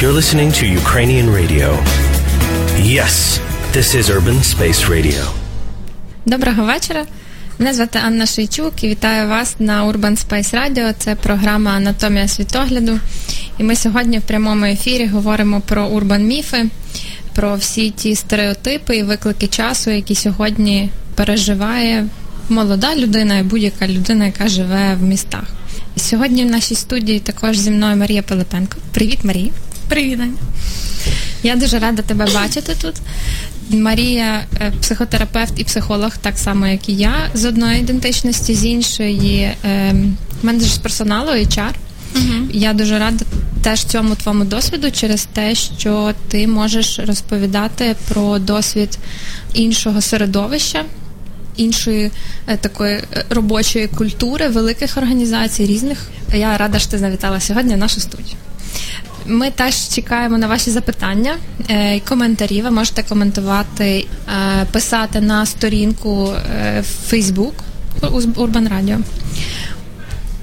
You're listening to Ukrainian radio. Yes, this is Urban Space Radio. Доброго вечора. Мене звати Анна Шийчук і вітаю вас на Urban Space Radio. Це програма Анатомія світогляду. І ми сьогодні в прямому ефірі говоримо про урбан міфи, про всі ті стереотипи і виклики часу, які сьогодні переживає молода людина і будь-яка людина, яка живе в містах. Сьогодні в нашій студії також зі мною Марія Пилипенко. Привіт, Марія. Привіт, Аня. Я дуже рада тебе бачити тут. Марія е, психотерапевт і психолог, так само, як і я, з одної ідентичності, з іншої е, менеджер з персоналу HR. Угу. Я дуже рада теж цьому твоєму досвіду через те, що ти можеш розповідати про досвід іншого середовища. Іншої е, такої е, робочої культури, великих організацій, різних. Я рада, що ти завітала сьогодні в нашу студію. Ми теж чекаємо на ваші запитання е, і коментарі. Ви можете коментувати, е, писати на сторінку е, в Facebook Урбан Радіо.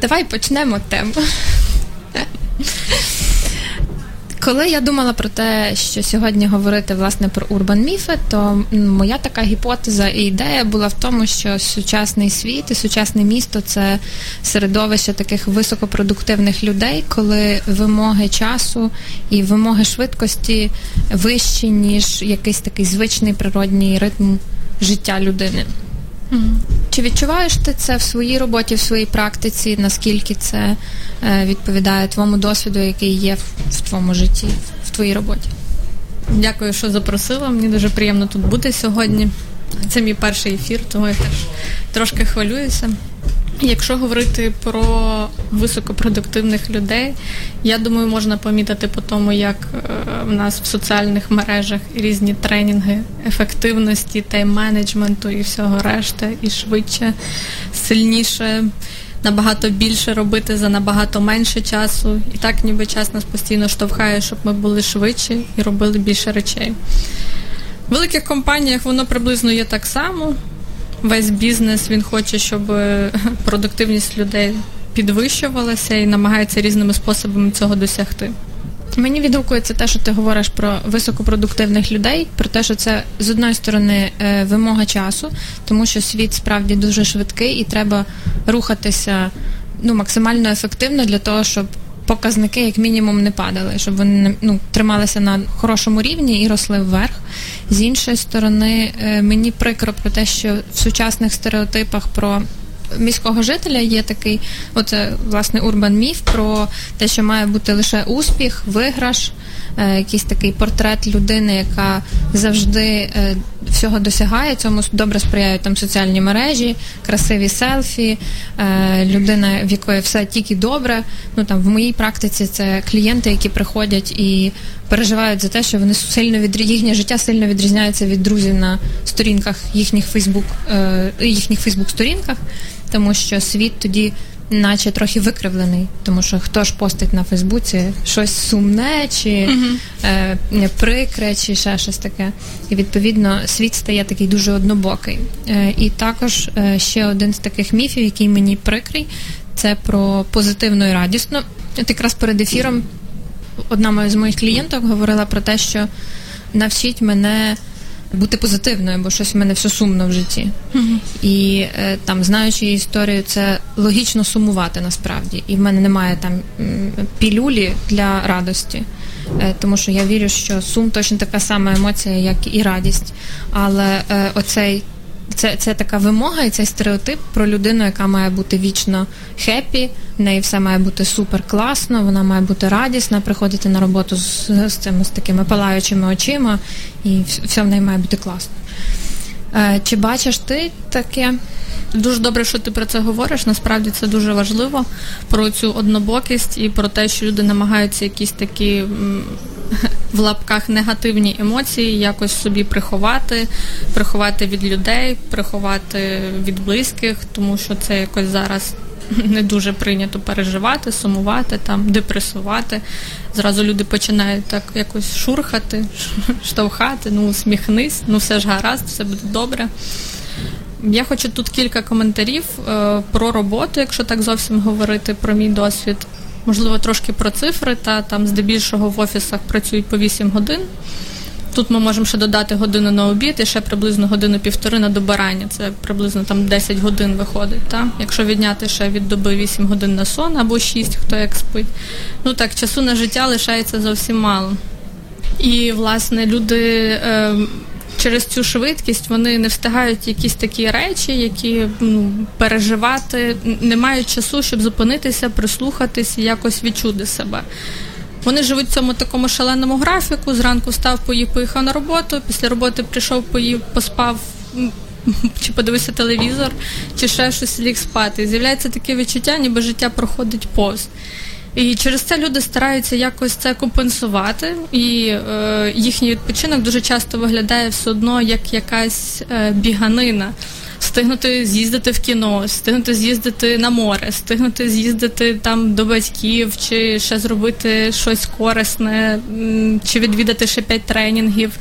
Давай почнемо тему. Коли я думала про те, що сьогодні говорити власне про урбан міфи, то моя така гіпотеза і ідея була в тому, що сучасний світ і сучасне місто це середовище таких високопродуктивних людей, коли вимоги часу і вимоги швидкості вищі, ніж якийсь такий звичний природній ритм життя людини. Чи відчуваєш ти це в своїй роботі, в своїй практиці? Наскільки це е, відповідає твоєму досвіду, який є в твоєму житті, в твоїй роботі? Дякую, що запросила. Мені дуже приємно тут бути сьогодні. Це мій перший ефір, тому я теж трошки хвилююся. Якщо говорити про високопродуктивних людей, я думаю, можна помітити по тому, як в нас в соціальних мережах різні тренінги ефективності, тайм-менеджменту і всього решта, і швидше, сильніше, набагато більше робити за набагато менше часу. І так, ніби час нас постійно штовхає, щоб ми були швидші і робили більше речей. В великих компаніях воно приблизно є так само весь бізнес він хоче, щоб е, продуктивність людей підвищувалася і намагається різними способами цього досягти. Мені відгукується те, що ти говориш про високопродуктивних людей, про те, що це з одної сторони е, вимога часу, тому що світ справді дуже швидкий і треба рухатися ну максимально ефективно для того, щоб показники як мінімум не падали, щоб вони ну, трималися на хорошому рівні і росли вверх. З іншої сторони, е, мені прикро про те, що в сучасних стереотипах про міського жителя є такий, оце власне урбан міф про те, що має бути лише успіх, виграш. Е, якийсь такий портрет людини, яка завжди е, всього досягає. Цьому добре сприяють там соціальні мережі, красиві селфі, е, людина, в якої все тільки добре. Ну там в моїй практиці це клієнти, які приходять і переживають за те, що вони сильно від їхнє життя сильно відрізняється від друзів на сторінках їхніх Фейсбук, їхніх Фейсбук-сторінках, тому що світ тоді наче трохи викривлений, тому що хто ж постить на Фейсбуці щось сумне, чи uh-huh. е, прикре, чи ще щось таке. І відповідно світ стає такий дуже однобокий. Е, І також е, ще один з таких міфів, який мені прикрий, це про позитивну і радісну. От якраз перед ефіром одна з моїх клієнток говорила про те, що навчіть мене бути позитивною, бо щось в мене все сумно в житті. І е, там, знаючи її історію, це логічно сумувати насправді. І в мене немає там пілюлі для радості. Е, тому що я вірю, що сум точно така сама емоція, як і радість. Але е, оцей це це така вимога і цей стереотип про людину, яка має бути вічно хеппі, в неї все має бути супер класно, вона має бути радісна, приходити на роботу з, з цими з такими палаючими очима, і все в неї має бути класно. Е, Чи бачиш ти таке? Дуже добре, що ти про це говориш. Насправді це дуже важливо про цю однобокість і про те, що люди намагаються якісь такі в лапках негативні емоції якось собі приховати, приховати від людей, приховати від близьких, тому що це якось зараз. Не дуже прийнято переживати, сумувати, там, депресувати. Зразу люди починають так якось шурхати, штовхати, ну усміхнись, ну все ж гаразд, все буде добре. Я хочу тут кілька коментарів е, про роботу, якщо так зовсім говорити про мій досвід. Можливо, трошки про цифри, та там здебільшого в офісах працюють по 8 годин. Тут ми можемо ще додати годину на обід і ще приблизно годину-півтори на добирання. Це приблизно там 10 годин виходить. Та? Якщо відняти ще від доби 8 годин на сон або 6, хто як спить. Ну так, часу на життя лишається зовсім мало. І, власне, люди. Е, Через цю швидкість вони не встигають якісь такі речі, які ну, переживати, не мають часу, щоб зупинитися, прислухатись якось відчути себе. Вони живуть в цьому такому шаленому графіку. Зранку став, поїв, поїхав на роботу. Після роботи прийшов, поїв, поспав. Чи подивився телевізор, чи ще щось ліг спати. з'являється таке відчуття, ніби життя проходить повз. І через це люди стараються якось це компенсувати, і е, їхній відпочинок дуже часто виглядає все одно як якась е, біганина встигнути з'їздити в кіно, встигнути з'їздити на море, встигнути з'їздити там до батьків, чи ще зробити щось корисне, чи відвідати ще п'ять тренінгів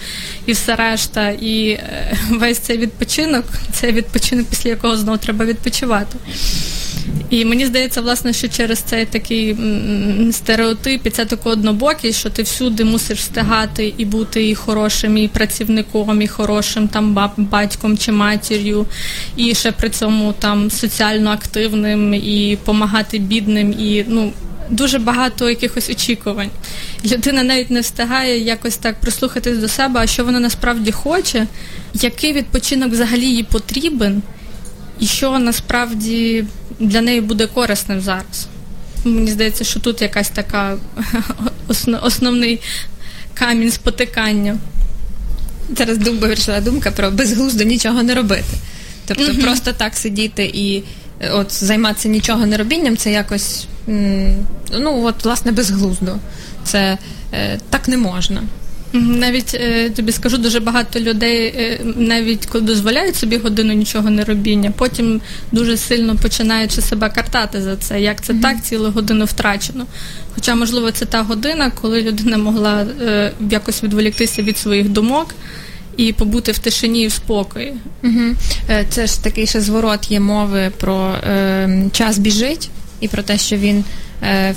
і все решта. І е, весь цей відпочинок це відпочинок, після якого знову треба відпочивати. І мені здається, власне, що через цей такий стереотип і це тако однобокий, що ти всюди мусиш встигати і бути і хорошим, і працівником, і хорошим там батьком чи матір'ю, і ще при цьому там соціально активним, і допомагати бідним, і ну. Дуже багато якихось очікувань. Людина навіть не встигає якось так прислухатись до себе, а що вона насправді хоче, який відпочинок взагалі їй потрібен, і що насправді для неї буде корисним зараз. Мені здається, що тут якась така основний камінь спотикання. Зараз думка вирішила думка про безглуздо нічого не робити. Тобто mm просто так сидіти і е, от займатися нічого не робінням, це якось ну от власне безглуздо. Це е, так не можна. Навіть е, тобі скажу, дуже багато людей, е, навіть коли дозволяють собі годину нічого не робіння, потім дуже сильно починаючи себе картати за це. Як це mm-hmm. так, цілу годину втрачено. Хоча, можливо, це та година, коли людина могла е, якось відволіктися від своїх думок. І побути в тишині і в спокої. Угу. Це ж такий ще зворот є мови про е, час біжить і про те, що він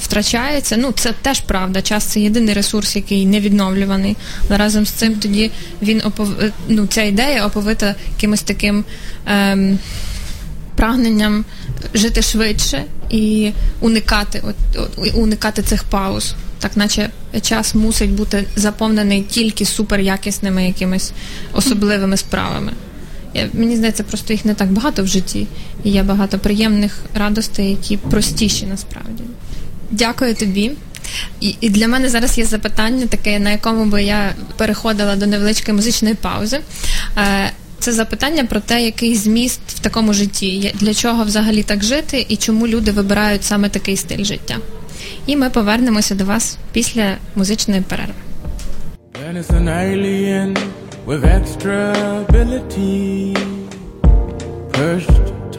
втрачається. Ну, це теж правда. Час це єдиний ресурс, який не відновлюваний. Але разом з цим тоді він опов... Е, ну, ця ідея оповита якимось таким. Е, Прагненням жити швидше і уникати от, уникати цих пауз, так наче час мусить бути заповнений тільки суперякісними якимись особливими справами. Я, Мені здається, просто їх не так багато в житті, і є багато приємних радостей, які простіші насправді. Дякую тобі. І, для мене зараз є запитання, таке, на якому би я переходила до невеличкої музичної паузи. Е, це запитання про те, який зміст в такому житті, для чого взагалі так жити і чому люди вибирають саме такий стиль життя. І ми повернемося до вас після музичної перерви.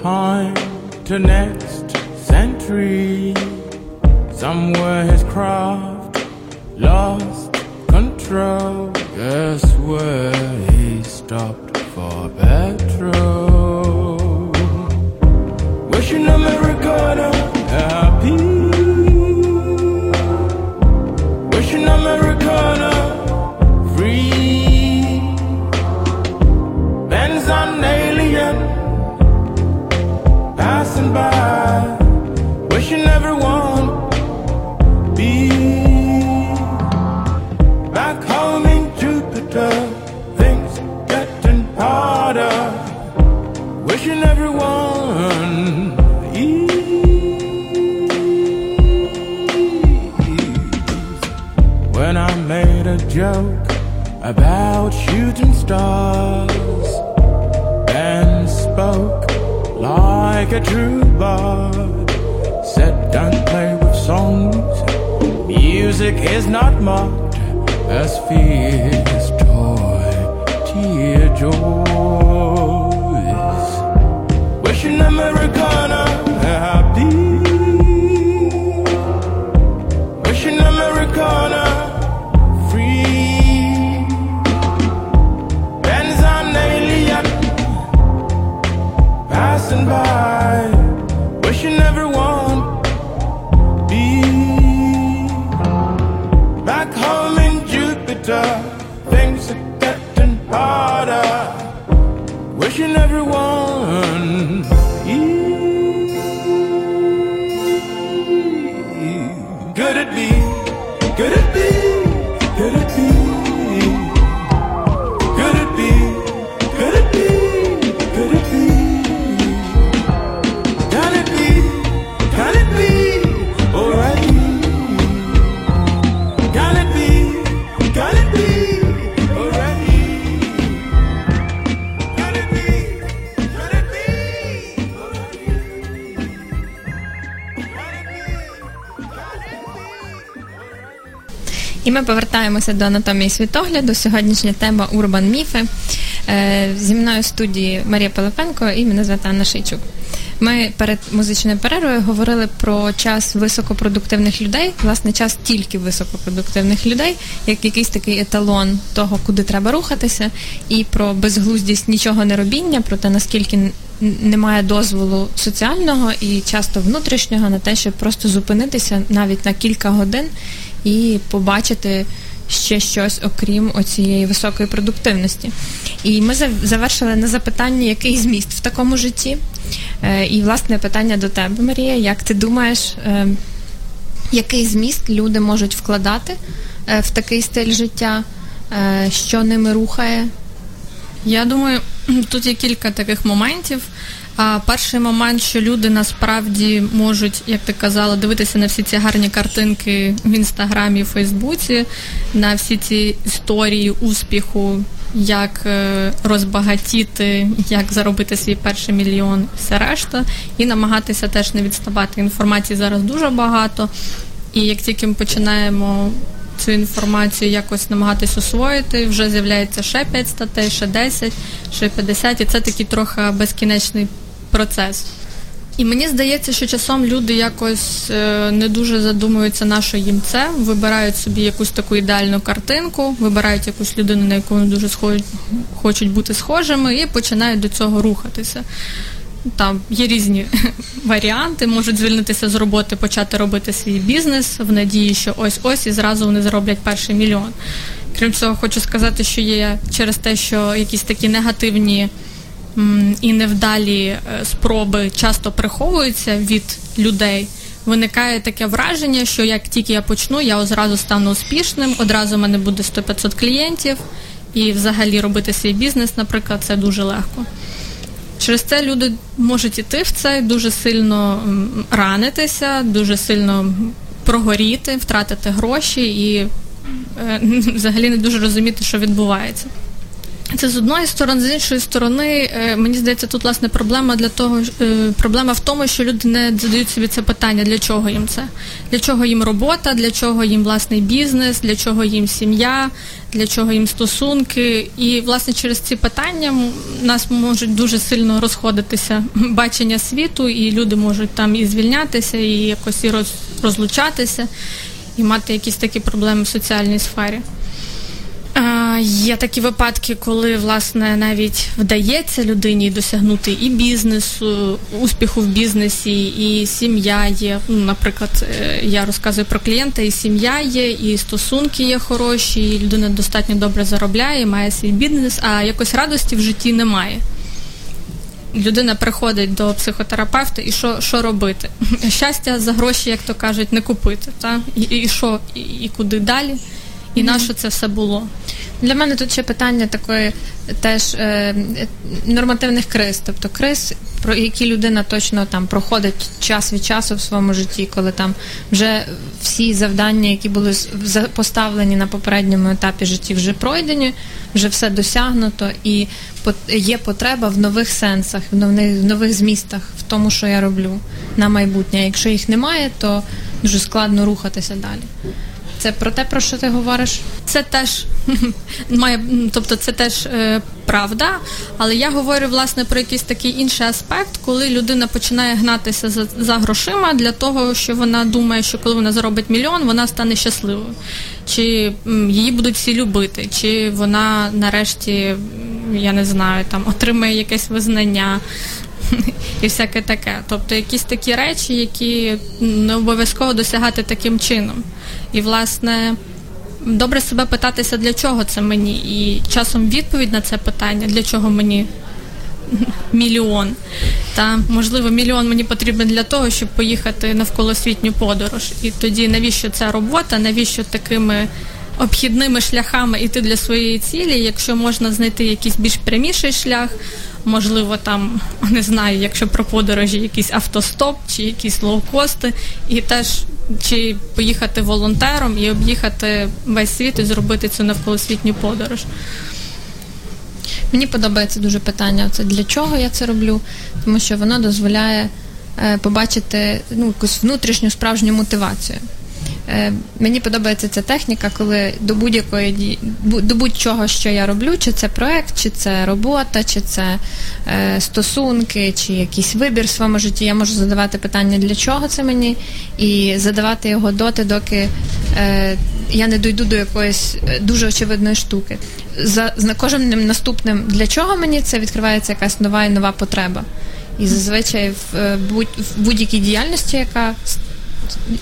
time to next century. Somewhere his craft lost control. Guess where he stopped for petrol. Wishing Americana happy. Wishing Americana free. Alien passing by, a joke about shooting stars and spoke like a true bard. Said, don't play with songs. Music is not mocked as fear's toy, tear joys. Wishing Americana повертаємося до анатомії світогляду. Сьогоднішня тема урбан міфи. Е, Зі мною в студії Марія Пилипенко і мене звати Анна Шийчук. Ми перед музичною перервою говорили про час високопродуктивних людей, власне, час тільки високопродуктивних людей, як якийсь такий еталон того, куди треба рухатися, і про безглуздість нічого не робіння, про те, наскільки немає дозволу соціального і часто внутрішнього на те, щоб просто зупинитися навіть на кілька годин і побачити ще щось, окрім оцієї високої продуктивності. І ми завершили на запитанні, який зміст в такому житті. Е, І, власне, питання до тебе, Марія. Як ти думаєш, е, який зміст люди можуть вкладати е, в такий стиль життя, що ними рухає? Я думаю, тут є кілька таких моментів. А перший момент, що люди насправді можуть, як ти казала, дивитися на всі ці гарні картинки в інстаграмі, Фейсбуці, на всі ці історії успіху, як е, розбагатіти, як заробити свій перший мільйон, все решта, і намагатися теж не відставати. Інформації зараз дуже багато. І як тільки ми починаємо цю інформацію якось намагатись освоїти, вже з'являється ще 5 статей, ще 10, ще 50, і це такий трохи безкінечний процес. І мені здається, що часом люди якось е, не дуже задумуються, на що їм це, вибирають собі якусь таку ідеальну картинку, вибирають якусь людину, на яку вони дуже схож... хочуть бути схожими, і починають до цього рухатися. Там є різні варіанти, можуть звільнитися з роботи, почати робити свій бізнес в надії, що ось ось і зразу вони зароблять перший мільйон. Крім цього, хочу сказати, що є через те, що якісь такі негативні і невдалі е, спроби часто приховуються від людей. Виникає таке враження, що як тільки я почну, я одразу стану успішним, одразу в мене буде 100-500 клієнтів, і взагалі робити свій бізнес, наприклад, це дуже легко. Через це люди можуть іти в це, дуже сильно ранитися, дуже сильно прогоріти, втратити гроші і е, взагалі не дуже розуміти, що відбувається. Це з одної сторони, з іншої сторони, е, мені здається, тут власне проблема для того, е, проблема в тому, що люди не задають собі це питання, для чого їм це, для чого їм робота, для чого їм власний бізнес, для чого їм сім'я, для чого їм стосунки. І власне через ці питання нас можуть дуже сильно розходитися бачення світу, і люди можуть там і звільнятися, і якось і роз, розлучатися, і мати якісь такі проблеми в соціальній сфері. Є такі випадки, коли власне навіть вдається людині досягнути і бізнесу, успіху в бізнесі, і сім'я є. Ну, наприклад, е, я розказую про клієнта, і сім'я є, і стосунки є хороші, і людина достатньо добре заробляє, має свій бізнес, а якось радості в житті немає. Людина приходить до психотерапевта і що, що робити? Щастя за гроші, як то кажуть, не купити. Та? І, і що, і, і куди далі? І на що це все було? Для мене тут ще питання такої теж е, нормативних криз, тобто криз, про які людина точно там проходить час від часу в своєму житті, коли там вже всі завдання, які були поставлені на попередньому етапі житті, вже пройдені, вже все досягнуто, і є потреба в нових сенсах, в нових, в нових змістах, в тому, що я роблю на майбутнє. Якщо їх немає, то дуже складно рухатися далі. Це про те, про що ти говориш? Це теж має, тобто це теж е, правда, але я говорю власне про якийсь такий інший аспект, коли людина починає гнатися за, за грошима для того, що вона думає, що коли вона заробить мільйон, вона стане щасливою, чи її будуть всі любити, чи вона нарешті, я не знаю, там отримає якесь визнання. І всяке таке. Тобто якісь такі речі, які не обов'язково досягати таким чином. І, власне, добре себе питатися, для чого це мені. І часом відповідь на це питання, для чого мені мільйон, Та можливо мільйон мені потрібен для того, щоб поїхати навколосвітню подорож. І тоді навіщо ця робота, навіщо такими обхідними шляхами йти для своєї цілі, якщо можна знайти якийсь більш пряміший шлях, можливо, там не знаю, якщо про подорожі, якийсь автостоп чи якісь лоукости, і теж чи поїхати волонтером і об'їхати весь світ і зробити цю навколосвітню подорож. Мені подобається дуже питання: це для чого я це роблю, тому що воно дозволяє е, побачити ну, якусь внутрішню справжню мотивацію. Е, Мені подобається ця техніка, коли до будь-якої до будь-чого, що я роблю, чи це проект, чи це робота, чи це е, стосунки, чи якийсь вибір в своєму житті, я можу задавати питання, для чого це мені, і задавати його доти, доки е, я не дойду до якоїсь дуже очевидної штуки. За, за кожним наступним для чого мені це відкривається якась нова і нова потреба. І зазвичай в, будь, в будь-якій діяльності, яка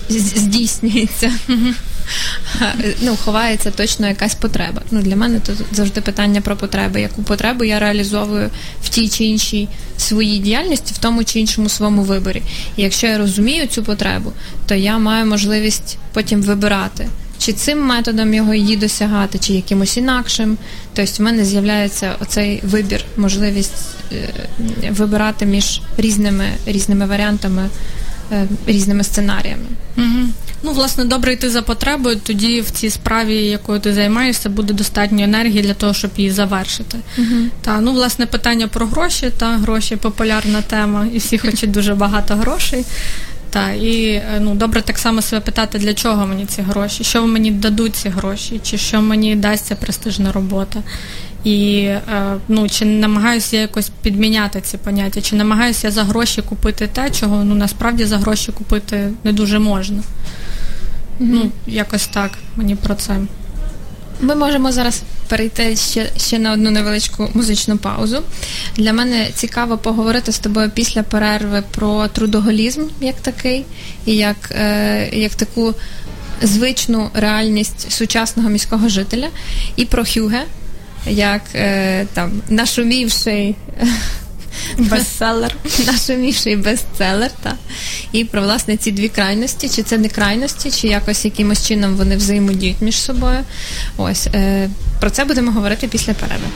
здійснюється, ну, ховається точно якась потреба. Ну, для мене то завжди питання про потреби. Яку потребу я реалізовую в тій чи іншій своїй діяльності, в тому чи іншому своєму виборі. І якщо я розумію цю потребу, то я маю можливість потім вибирати. Чи цим методом його її досягати, чи якимось інакшим. Тобто в мене з'являється оцей вибір, можливість е, вибирати між різними, різними варіантами, різними сценаріями. Угу. Ну, власне, добре йти за потребою, тоді в цій справі, якою ти займаєшся, буде достатньо енергії для того, щоб її завершити. Угу. Та ну, власне, питання про гроші, та гроші популярна тема, і всі хочуть дуже багато грошей. Та і е, ну добре так само себе питати, для чого мені ці гроші, що мені дадуть ці гроші, чи що мені дасть ця престижна робота. І е, ну чи намагаюся я якось підміняти ці поняття, чи намагаюся я за гроші купити те, чого ну насправді за гроші купити не дуже можна. Mm-hmm. Ну, якось так мені про це. Ми можемо зараз перейти ще ще на одну невеличку музичну паузу. Для мене цікаво поговорити з тобою після перерви про трудоголізм як такий, і як, е, як таку звичну реальність сучасного міського жителя, і про Хюге, як е, там нашумівший. Бестселер, нашумівший бестселер, та і про власне ці дві крайності, чи це не крайності, чи якось якимось чином вони взаємодіють між собою. Ось е, про це будемо говорити після перерви.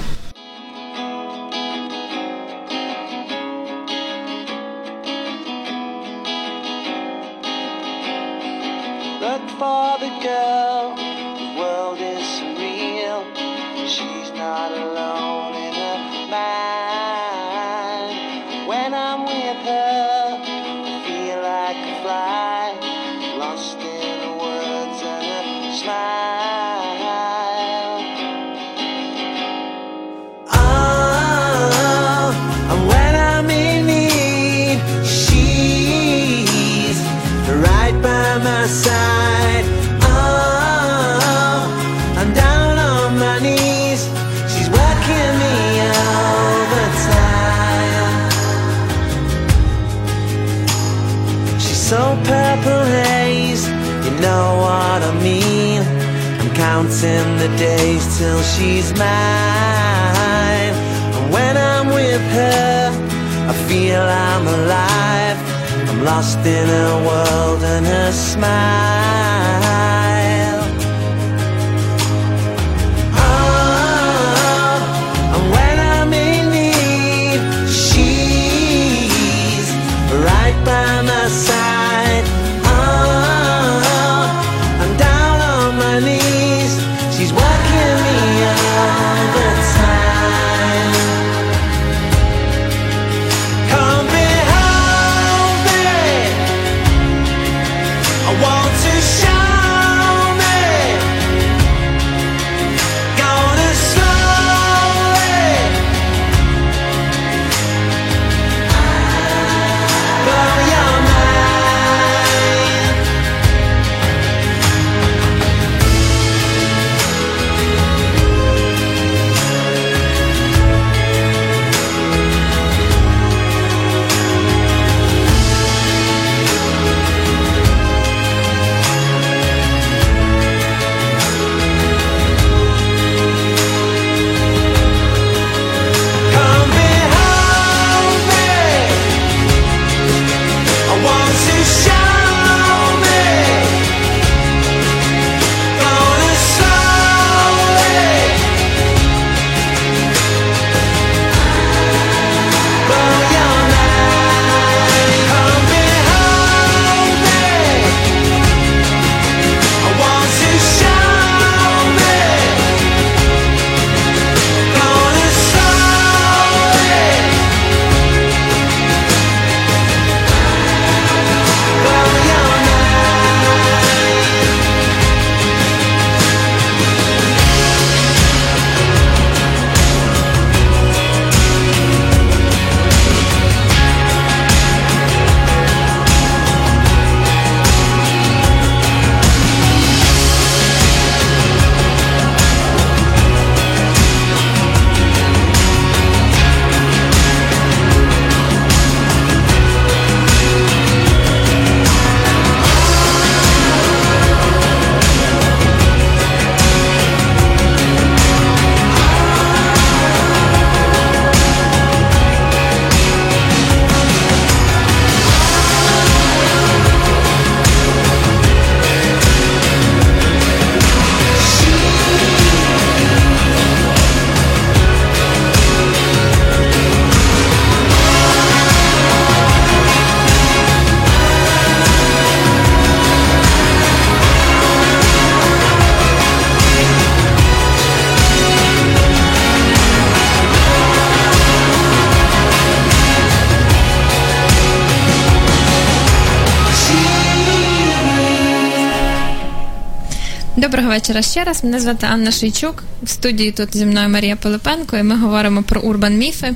Вечора ще раз. Мене звати Анна Шийчук. В студії тут зі мною Марія Пилипенко, і ми говоримо про урбан міфи,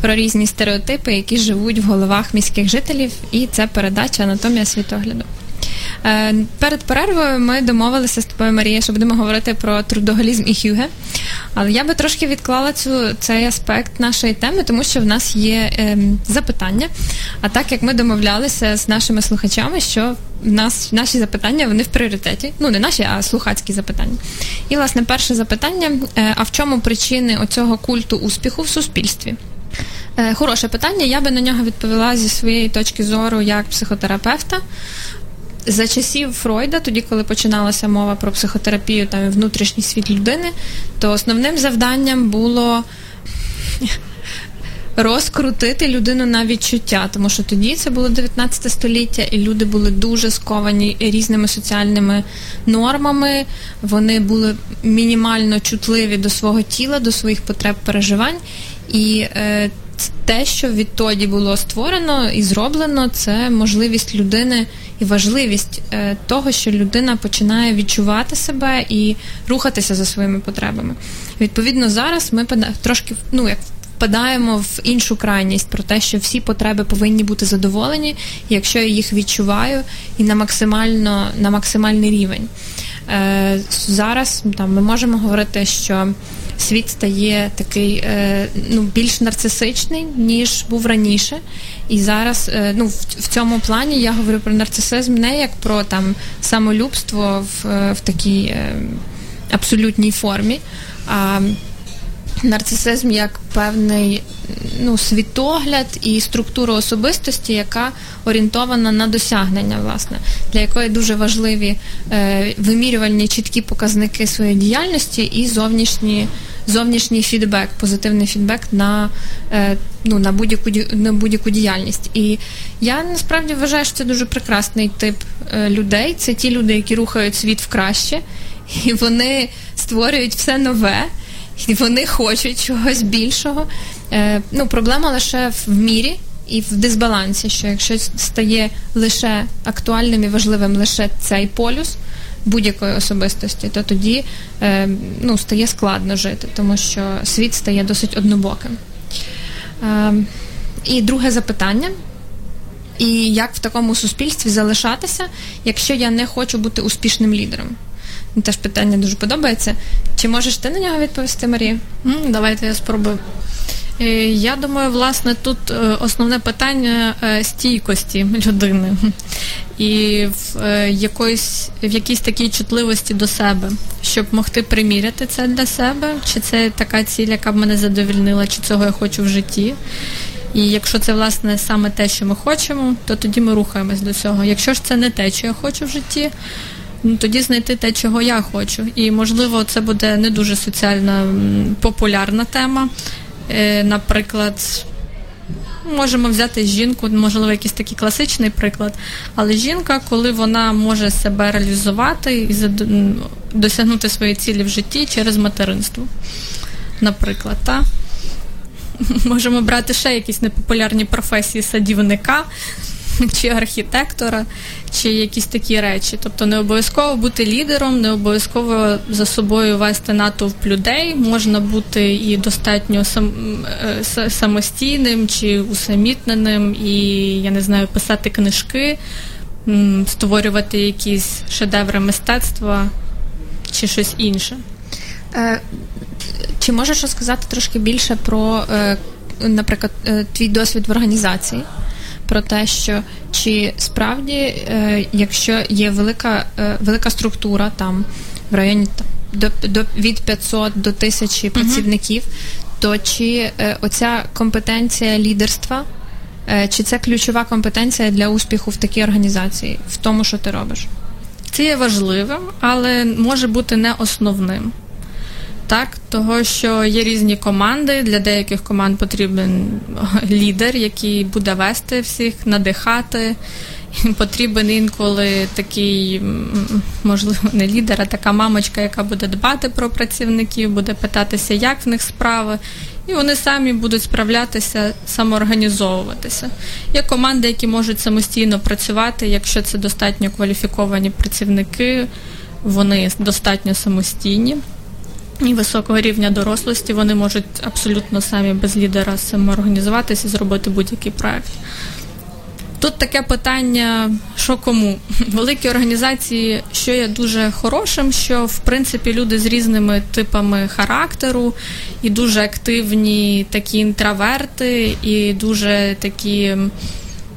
про різні стереотипи, які живуть в головах міських жителів. І це передача Анатомія світогляду. Е, перед перервою ми домовилися з тобою, Марія, що будемо говорити про трудоголізм і хюге. Але я би трошки відклала цю цей аспект нашої теми, тому що в нас є е, запитання. А так як ми домовлялися з нашими слухачами, що в нас наші запитання вони в пріоритеті. Ну не наші, а слухацькі запитання. І власне перше запитання: е, а в чому причини оцього культу успіху в суспільстві? Е, хороше питання. Я би на нього відповіла зі своєї точки зору як психотерапевта. За часів Фройда, тоді, коли починалася мова про психотерапію там і внутрішній світ людини, то основним завданням було розкрутити людину на відчуття, тому що тоді це було 19 століття, і люди були дуже сковані різними соціальними нормами. Вони були мінімально чутливі до свого тіла, до своїх потреб переживань. І е, те, що відтоді було створено і зроблено, це можливість людини і важливість е, того, що людина починає відчувати себе і рухатися за своїми потребами. Відповідно, зараз ми трошки ну як. Впадаємо в іншу крайність про те, що всі потреби повинні бути задоволені, якщо я їх відчуваю, і на максимально на максимальний рівень. Е, Зараз там ми можемо говорити, що світ стає такий е, ну, більш нарцисичний, ніж був раніше. І зараз е, ну, в, цьому плані я говорю про нарцисизм не як про там самолюбство в, е, в такій абсолютній формі. а Нарцисизм як певний ну, світогляд і структура особистості, яка орієнтована на досягнення, власне, для якої дуже важливі е, вимірювальні чіткі показники своєї діяльності і зовнішні, зовнішній фідбек, позитивний фідбек на е, ну, на будь-яку на будь-яку діяльність. І я насправді вважаю, що це дуже прекрасний тип е, людей. Це ті люди, які рухають світ в краще, і вони створюють все нове і вони хочуть чогось більшого. Е, ну, Проблема лише в мірі і в дисбалансі, що якщо стає лише актуальним і важливим лише цей полюс будь-якої особистості, то тоді е, ну, стає складно жити, тому що світ стає досить однобоким. Е, і друге запитання. І як в такому суспільстві залишатися, якщо я не хочу бути успішним лідером? Теж питання дуже подобається. Чи можеш ти на нього відповісти, Марія? Давайте я спробую. Е, я думаю, власне, тут е, основне питання е, стійкості людини і в якоїсь в якійсь такій чутливості до себе, щоб могти приміряти це для себе, чи це така ціль, яка б мене задовільнила, чи цього я хочу в житті. І якщо це власне саме те, що ми хочемо, то тоді ми рухаємось до цього. Якщо ж це не те, що я хочу в житті, ну тоді знайти те, чого я хочу. І можливо, це буде не дуже соціально популярна тема. Е, Наприклад. Можемо взяти жінку, можливо, якийсь такий класичний приклад. Але жінка, коли вона може себе реалізувати і досягнути свої цілі в житті через материнство. Наприклад, та? можемо брати ще якісь непопулярні професії садівника, чи архітектора, чи якісь такі речі. Тобто не обов'язково бути лідером, не обов'язково за собою вести натовп людей. Можна бути і достатньо сам, е, самостійним чи усамітненим, і я не знаю, писати книжки, створювати якісь шедеври мистецтва чи щось інше. Е, чи можеш розказати трошки більше про, е, наприклад, твій досвід в організації? Про те, що чи справді, е, якщо є велика е, велика структура там в районі там, до, до від 500 до 1000 працівників, то чи е, оця компетенція лідерства, чи це ключова компетенція для успіху в такій організації, в тому, що ти робиш? Це є важливим, але може бути не основним. Так, того що є різні команди. Для деяких команд потрібен лідер, який буде вести всіх, надихати. Потрібен інколи такий, можливо, не лідер, а така мамочка, яка буде дбати про працівників, буде питатися, як в них справи, і вони самі будуть справлятися, самоорганізовуватися. Є команди, які можуть самостійно працювати, якщо це достатньо кваліфіковані працівники вони достатньо самостійні і високого рівня дорослості. Вони можуть абсолютно самі без лідера самоорганізуватися і зробити будь-який проект. Тут таке питання, що кому великі організації, що є дуже хорошим, що в принципі люди з різними типами характеру, і дуже активні такі інтроверти, і дуже такі,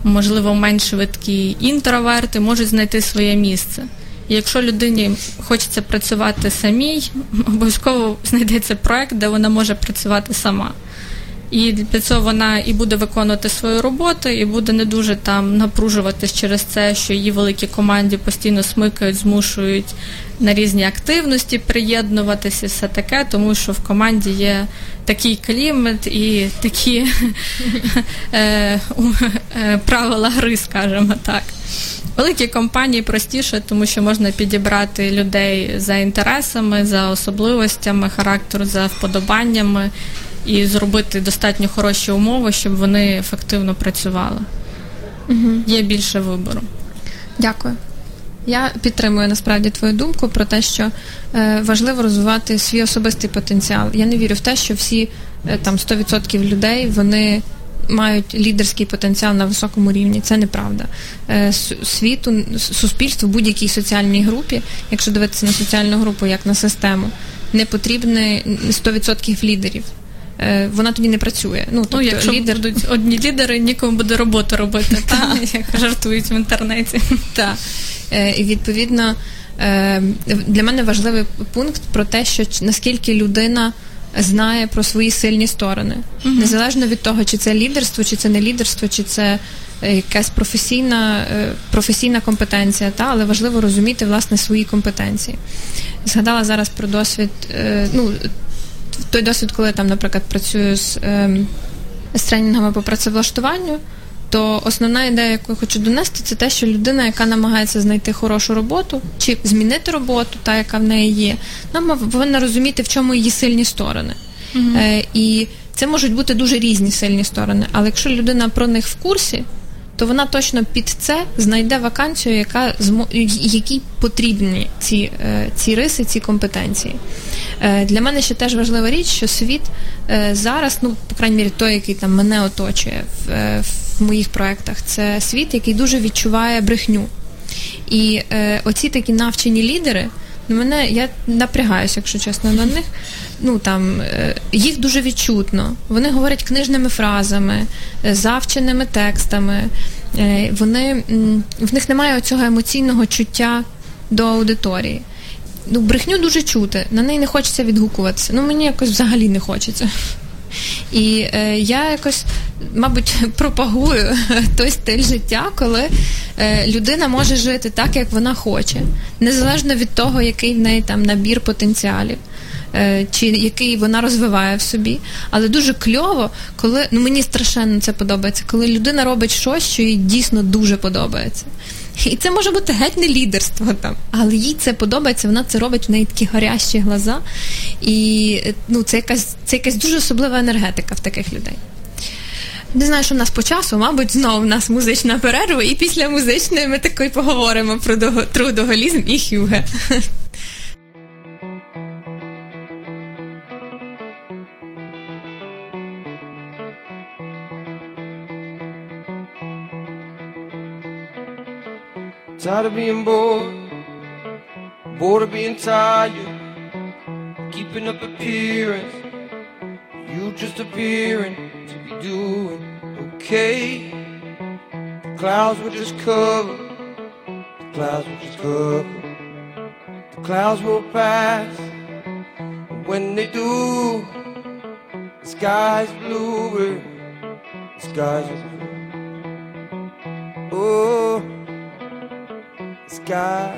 можливо, менш швидкі інтроверти можуть знайти своє місце. Якщо людині хочеться працювати самій, обов'язково знайдеться проект, де вона може працювати сама. І для цього вона і буде виконувати свою роботу, і буде не дуже там напружуватись через це, що її великі команді постійно смикають, змушують на різні активності приєднуватися, все таке, тому що в команді є такий клімат і такі е, е, правила гри, скажімо так. Великі компанії простіше, тому що можна підібрати людей за інтересами, за особливостями характеру, за вподобаннями і зробити достатньо хороші умови, щоб вони ефективно працювали. Угу. Є більше вибору. Дякую. Я підтримую насправді твою думку про те, що е, важливо розвивати свій особистий потенціал. Я не вірю в те, що всі е, там 100% людей вони мають лідерський потенціал на високому рівні. Це неправда. Е, світу, суспільству, будь-якій соціальній групі, якщо дивитися на соціальну групу як на систему, не потрібно 100% лідерів. Е, вона тоді не працює. Ну, тобто, ну якщо лідер... будуть одні лідери, нікому буде роботу робити, та, як жартують в інтернеті. Так. Е, і відповідно для мене важливий пункт про те, що наскільки людина знає про свої сильні сторони, угу. незалежно від того, чи це лідерство, чи це не лідерство, чи це е, якась професійна е, професійна компетенція, та але важливо розуміти власне свої компетенції. Згадала зараз про досвід. Е, ну той досвід, коли там, наприклад, працюю з, ем, з тренінгами по працевлаштуванню то основна ідея, яку я хочу донести, це те, що людина, яка намагається знайти хорошу роботу чи змінити роботу, та яка в неї є, вона повинна розуміти, в чому її сильні сторони. mm Е, І це можуть бути дуже різні сильні сторони. Але якщо людина про них в курсі, то вона точно під це знайде вакансію, яка якій потрібні ці е, ці риси, ці компетенції. Е, для мене ще теж важлива річ, що світ е, зараз, ну по крайній мірі, той, який там мене оточує в, в моїх проектах, це світ, який дуже відчуває брехню. І е, оці такі навчені лідери. Ну, мене я напрягаюся, якщо чесно, на них. Ну там їх дуже відчутно. Вони говорять книжними фразами, завченими текстами. Вони в них немає цього емоційного чуття до аудиторії. Ну, брехню дуже чути, на неї не хочеться відгукуватися. Ну, мені якось взагалі не хочеться. І е, я якось, мабуть, пропагую той стиль життя, коли е, людина може жити так, як вона хоче, незалежно від того, який в неї там набір потенціалів. Е, чи який вона розвиває в собі, але дуже кльово, коли ну мені страшенно це подобається, коли людина робить щось, що їй дійсно дуже подобається. І це може бути геть не лідерство там, але їй це подобається, вона це робить в неї такі горящі глаза. І ну, це якась це якась дуже особлива енергетика в таких людей. Не знаю, що в нас по часу, мабуть, знову в нас музична перерва, і після музичної ми такої поговоримо про трудоголізм і хюге. Tired of being bored, bored of being tired, keeping up appearance. You just appearing to be doing okay. The clouds were just cover, the clouds were just cover. The clouds will pass, and when they do, the sky's bluer, the sky's blue. Oh sky.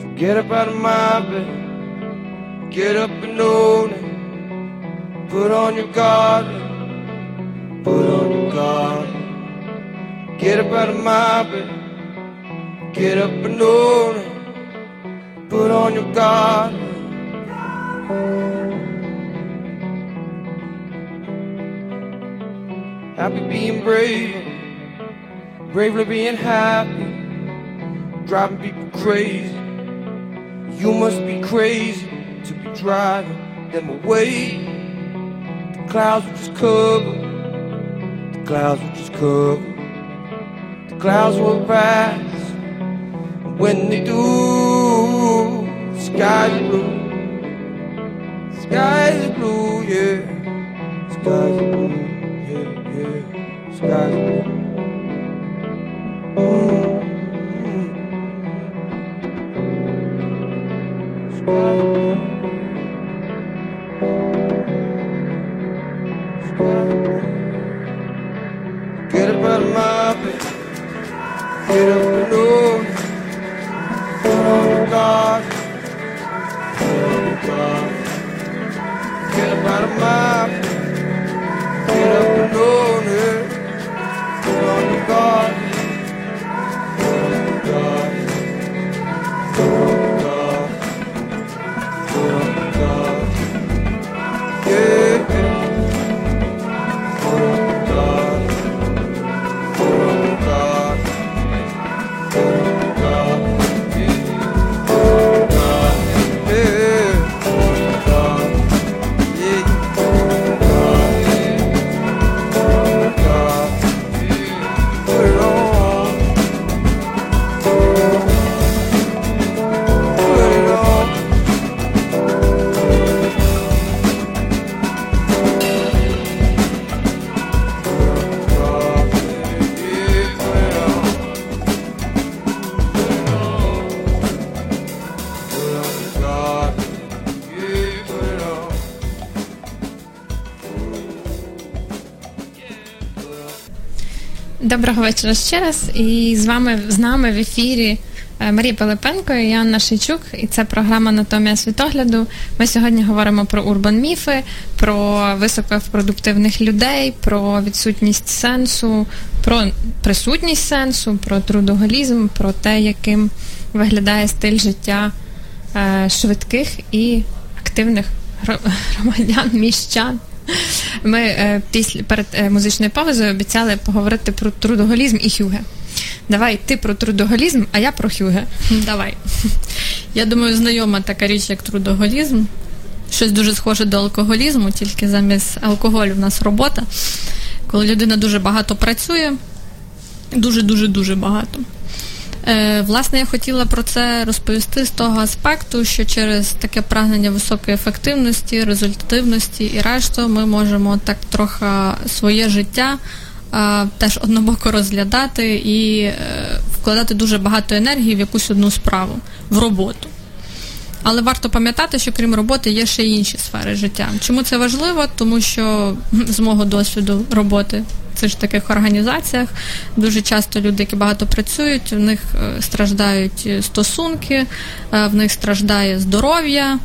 So get up out of my bed, get up and own it. Put on your garden, put on your garden. Get up out of my bed, get up and own it put on your garden, Happy being brave, bravely being happy, driving people crazy. You must be crazy to be driving them away. The clouds will just cover, the clouds will just cover, the clouds will pass. When they do, Sky's blue. Sky's blue, yeah. Sky's blue, yeah, yeah. Sky's blue. Доброго вечора ще раз. І з вами з нами в ефірі е, Марія Пилипенко і Анна Шейчук. І це програма Анатомія світогляду. Ми сьогодні говоримо про урбан міфи, про високопродуктивних людей, про відсутність сенсу, про присутність сенсу, про трудоголізм, про те, яким виглядає стиль життя е, швидких і активних громадян, міщан. Ми е, після перед е, музичною паузою обіцяли поговорити про трудоголізм і хюге. Давай ти про трудоголізм, а я про хюге. Давай. Я думаю, знайома така річ, як трудоголізм. Щось дуже схоже до алкоголізму, тільки замість алкоголю в нас робота. Коли людина дуже багато працює, дуже-дуже дуже багато. Е, власне, я хотіла про це розповісти з того аспекту, що через таке прагнення високої ефективності, результативності і решту ми можемо так трохи своє життя е, теж однобоко розглядати і е, вкладати дуже багато енергії в якусь одну справу, в роботу. Але варто пам'ятати, що крім роботи є ще й інші сфери життя. Чому це важливо? Тому що з мого досвіду роботи цих таких організаціях дуже часто люди, які багато працюють, в них е, страждають стосунки, е, в них страждає здоров'я.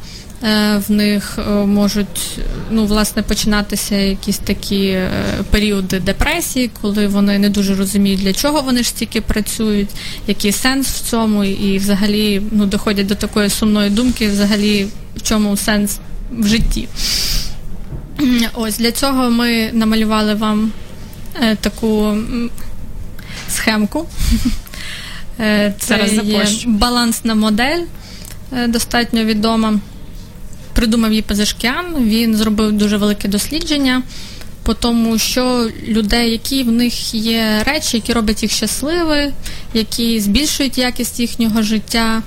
е, В них е, можуть ну, власне починатися якісь такі е, періоди депресії, коли вони не дуже розуміють, для чого вони ж стільки працюють, який сенс в цьому, і взагалі ну, доходять до такої сумної думки, взагалі в чому сенс в житті. Ось для цього ми намалювали вам е, таку схемку. Е, Це Зараз є балансна модель, е, достатньо відома. Придумав її Пазашкян. Він зробив дуже велике дослідження по тому, що людей, які в них є речі, які роблять їх щасливі, які збільшують якість їхнього життя.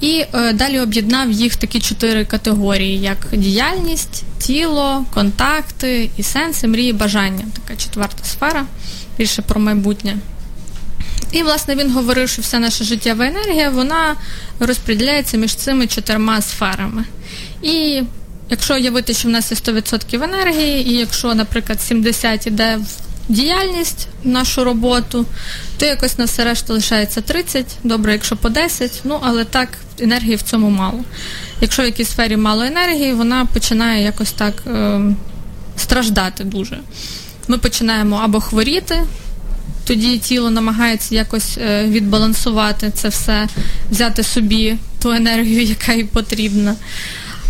І е, далі об'єднав їх такі чотири категорії: як діяльність, тіло, контакти і сенси, мрії, бажання. Така четверта сфера, більше про майбутнє. І, власне, він говорив, що вся наша життєва енергія вона розподіляється між цими чотирма сферами. І якщо уявити, що в нас є 100% енергії, і якщо, наприклад, 70 іде в діяльність, нашу роботу, то якось на все решта лишається 30, добре, якщо по 10, ну але так енергії в цьому мало. Якщо в якійсь сфері мало енергії, вона починає якось так е, страждати дуже. Ми починаємо або хворіти, тоді тіло намагається якось е, відбалансувати це все, взяти собі ту енергію, яка їй потрібна.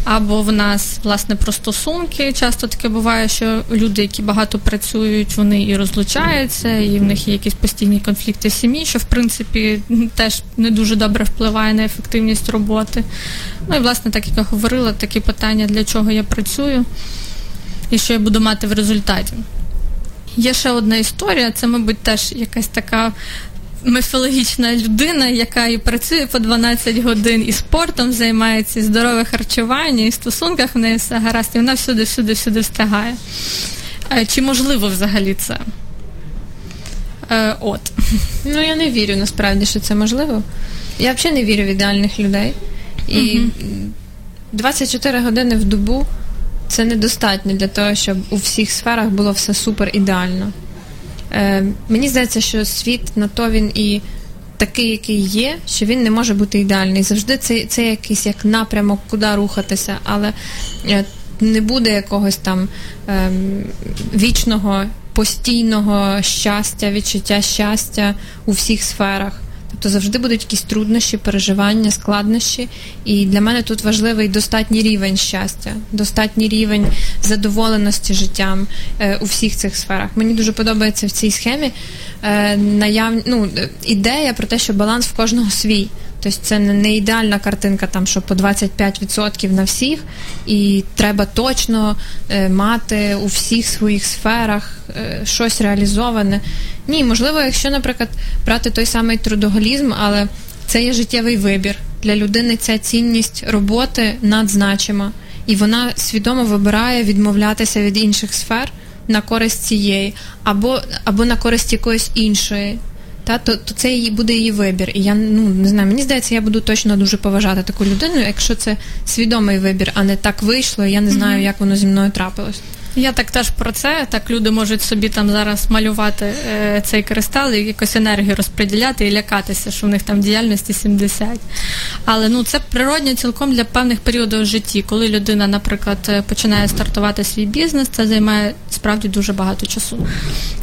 Або в нас власне про стосунки. Часто таке буває, що люди, які багато працюють, вони і розлучаються, і в них є якісь постійні конфлікти сім'ї, що в принципі теж не дуже добре впливає на ефективність роботи. Ну і власне, так як я говорила, такі питання, для чого я працюю і що я буду мати в результаті. Є ще одна історія, це, мабуть, теж якась така міфологічна людина, яка і працює по 12 годин, і спортом займається, і здорове харчування, і в стосунках в неї все гаразд, і вона всюди, всюди, всюди встигає. Е, чи можливо взагалі це? Е, От. Ну я не вірю насправді, що це можливо. Я взагалі не вірю в ідеальних людей. І 24 години в добу це недостатньо для того, щоб у всіх сферах було все супер ідеально. Е, мені здається, що світ на то він і такий, який є, що він не може бути ідеальний. Завжди це, це якийсь як напрямок, куди рухатися, але е, не буде якогось там е, вічного, постійного щастя, відчуття щастя у всіх сферах. Тобто завжди будуть якісь труднощі, переживання, складнощі. І для мене тут важливий достатній рівень щастя, достатній рівень задоволеності життям е, у всіх цих сферах. Мені дуже подобається в цій схемі е, наяв... ну, е, ідея про те, що баланс в кожного свій. Тобто це не, ідеальна картинка, там що по 25% на всіх, і треба точно е, мати у всіх своїх сферах е, щось реалізоване. Ні, можливо, якщо, наприклад, брати той самий трудоголізм, але це є життєвий вибір. Для людини ця цінність роботи надзначима, і вона свідомо вибирає відмовлятися від інших сфер на користь цієї, або, або на користь якоїсь іншої. Та то, то це її буде її вибір. І я ну не знаю, мені здається, я буду точно дуже поважати таку людину, якщо це свідомий вибір, а не так вийшло. і Я не знаю, як воно зі мною трапилось. Я так теж про це. Так люди можуть собі там зараз малювати е, цей кристал і якось енергію розподіляти і лякатися, що в них там діяльності 70. Але ну це природньо цілком для певних періодів в житті. Коли людина, наприклад, е, починає стартувати свій бізнес, це займає справді дуже багато часу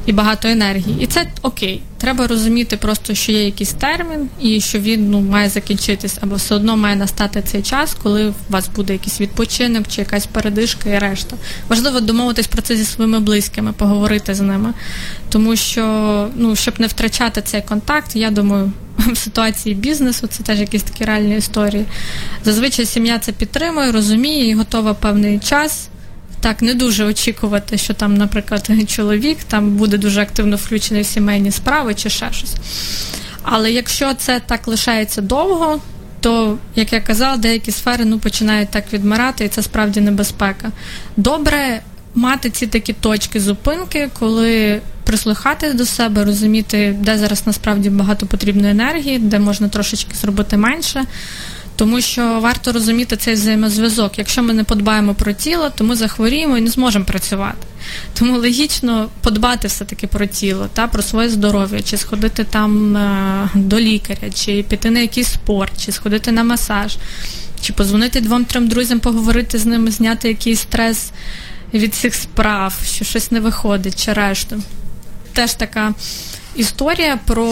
і багато енергії. І це окей. Треба розуміти просто, що є якийсь термін, і що він ну має закінчитись, або все одно має настати цей час, коли у вас буде якийсь відпочинок чи якась передишка і решта. Важливо домовитись про це зі своїми близькими, поговорити з ними. Тому що, ну, щоб не втрачати цей контакт, я думаю, в ситуації бізнесу це теж якісь такі реальні історії. Зазвичай сім'я це підтримує, розуміє і готова певний час так не дуже очікувати, що там, наприклад, чоловік там буде дуже активно включений в сімейні справи чи ще щось. Але якщо це так лишається довго, то, як я казала, деякі сфери ну, починають так відмирати, і це справді небезпека. Добре мати ці такі точки зупинки, коли прислухатись до себе, розуміти, де зараз насправді багато потрібної енергії, де можна трошечки зробити менше. Тому що варто розуміти цей взаємозв'язок. Якщо ми не подбаємо про тіло, то ми захворіємо і не зможемо працювати. Тому логічно подбати все-таки про тіло, та про своє здоров'я, чи сходити там е, до лікаря, чи піти на якийсь спорт, чи сходити на масаж, чи позвонити двом-трьом друзям, поговорити з ними, зняти якийсь стрес від цих справ, що щось не виходить, чи решту. Теж така історія про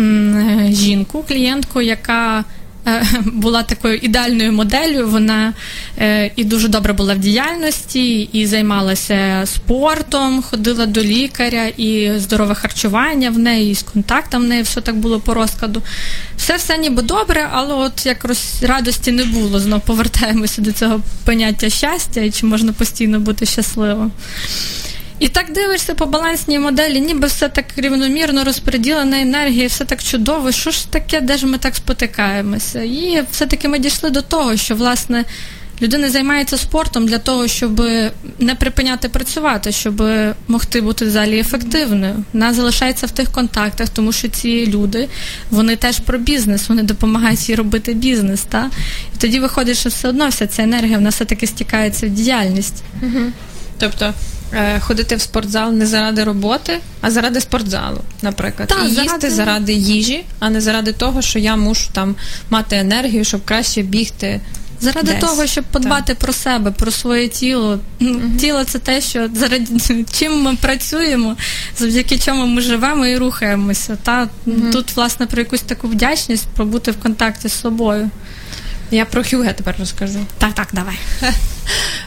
м, жінку, клієнтку, яка була такою ідеальною моделлю. Вона е, і дуже добре була в діяльності, і займалася спортом, ходила до лікаря, і здорове харчування в неї, і з контактом в неї все так було по розкладу. Все все ніби добре, але от якось радості не було. Знову повертаємося до цього поняття щастя і чи можна постійно бути щасливим. І так дивишся по балансній моделі, ніби все так рівномірно розподілена енергія, все так чудово. Що ж таке, де ж ми так спотикаємося? І все-таки ми дійшли до того, що власне людина займається спортом для того, щоб не припиняти працювати, щоб могти бути в залі ефективною. Вона залишається в тих контактах, тому що ці люди вони теж про бізнес, вони допомагають їй робити бізнес. Та? І тоді виходить, що все одно вся ця енергія вона все-таки стікається в діяльність. Угу. Тобто ходити в спортзал не заради роботи, а заради спортзалу, наприклад. Так, і їсти заради... заради їжі, а не заради того, що я мушу там мати енергію, щоб краще бігти. Заради Десь. того, щоб подбати так. про себе, про своє тіло. uh Тіло це те, що заради чим ми працюємо, завдяки чому ми живемо і рухаємося. Та uh Тут, власне, про якусь таку вдячність, про бути в контакті з собою. Я про Хюге тепер розкажу. Так, так, давай.